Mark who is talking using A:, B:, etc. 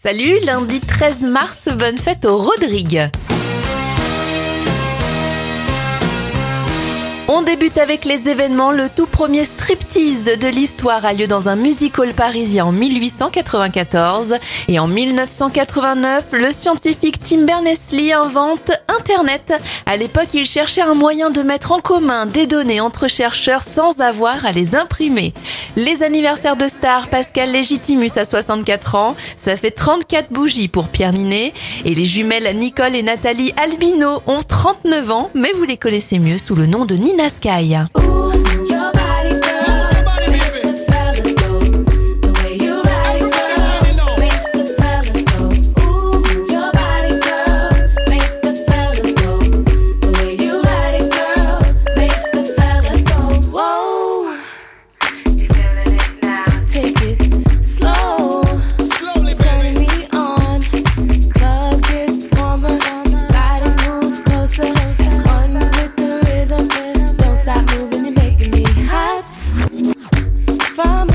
A: Salut, lundi 13 mars, bonne fête au Rodrigue. On débute avec les événements. Le tout premier striptease de l'histoire a lieu dans un music hall parisien en 1894. Et en 1989, le scientifique Tim Berners-Lee invente Internet. À l'époque, il cherchait un moyen de mettre en commun des données entre chercheurs sans avoir à les imprimer. Les anniversaires de stars, Pascal Légitimus à 64 ans. Ça fait 34 bougies pour Pierre Ninet. Et les jumelles Nicole et Nathalie Albino ont 39 ans, mais vous les connaissez mieux sous le nom de Nina Sky. from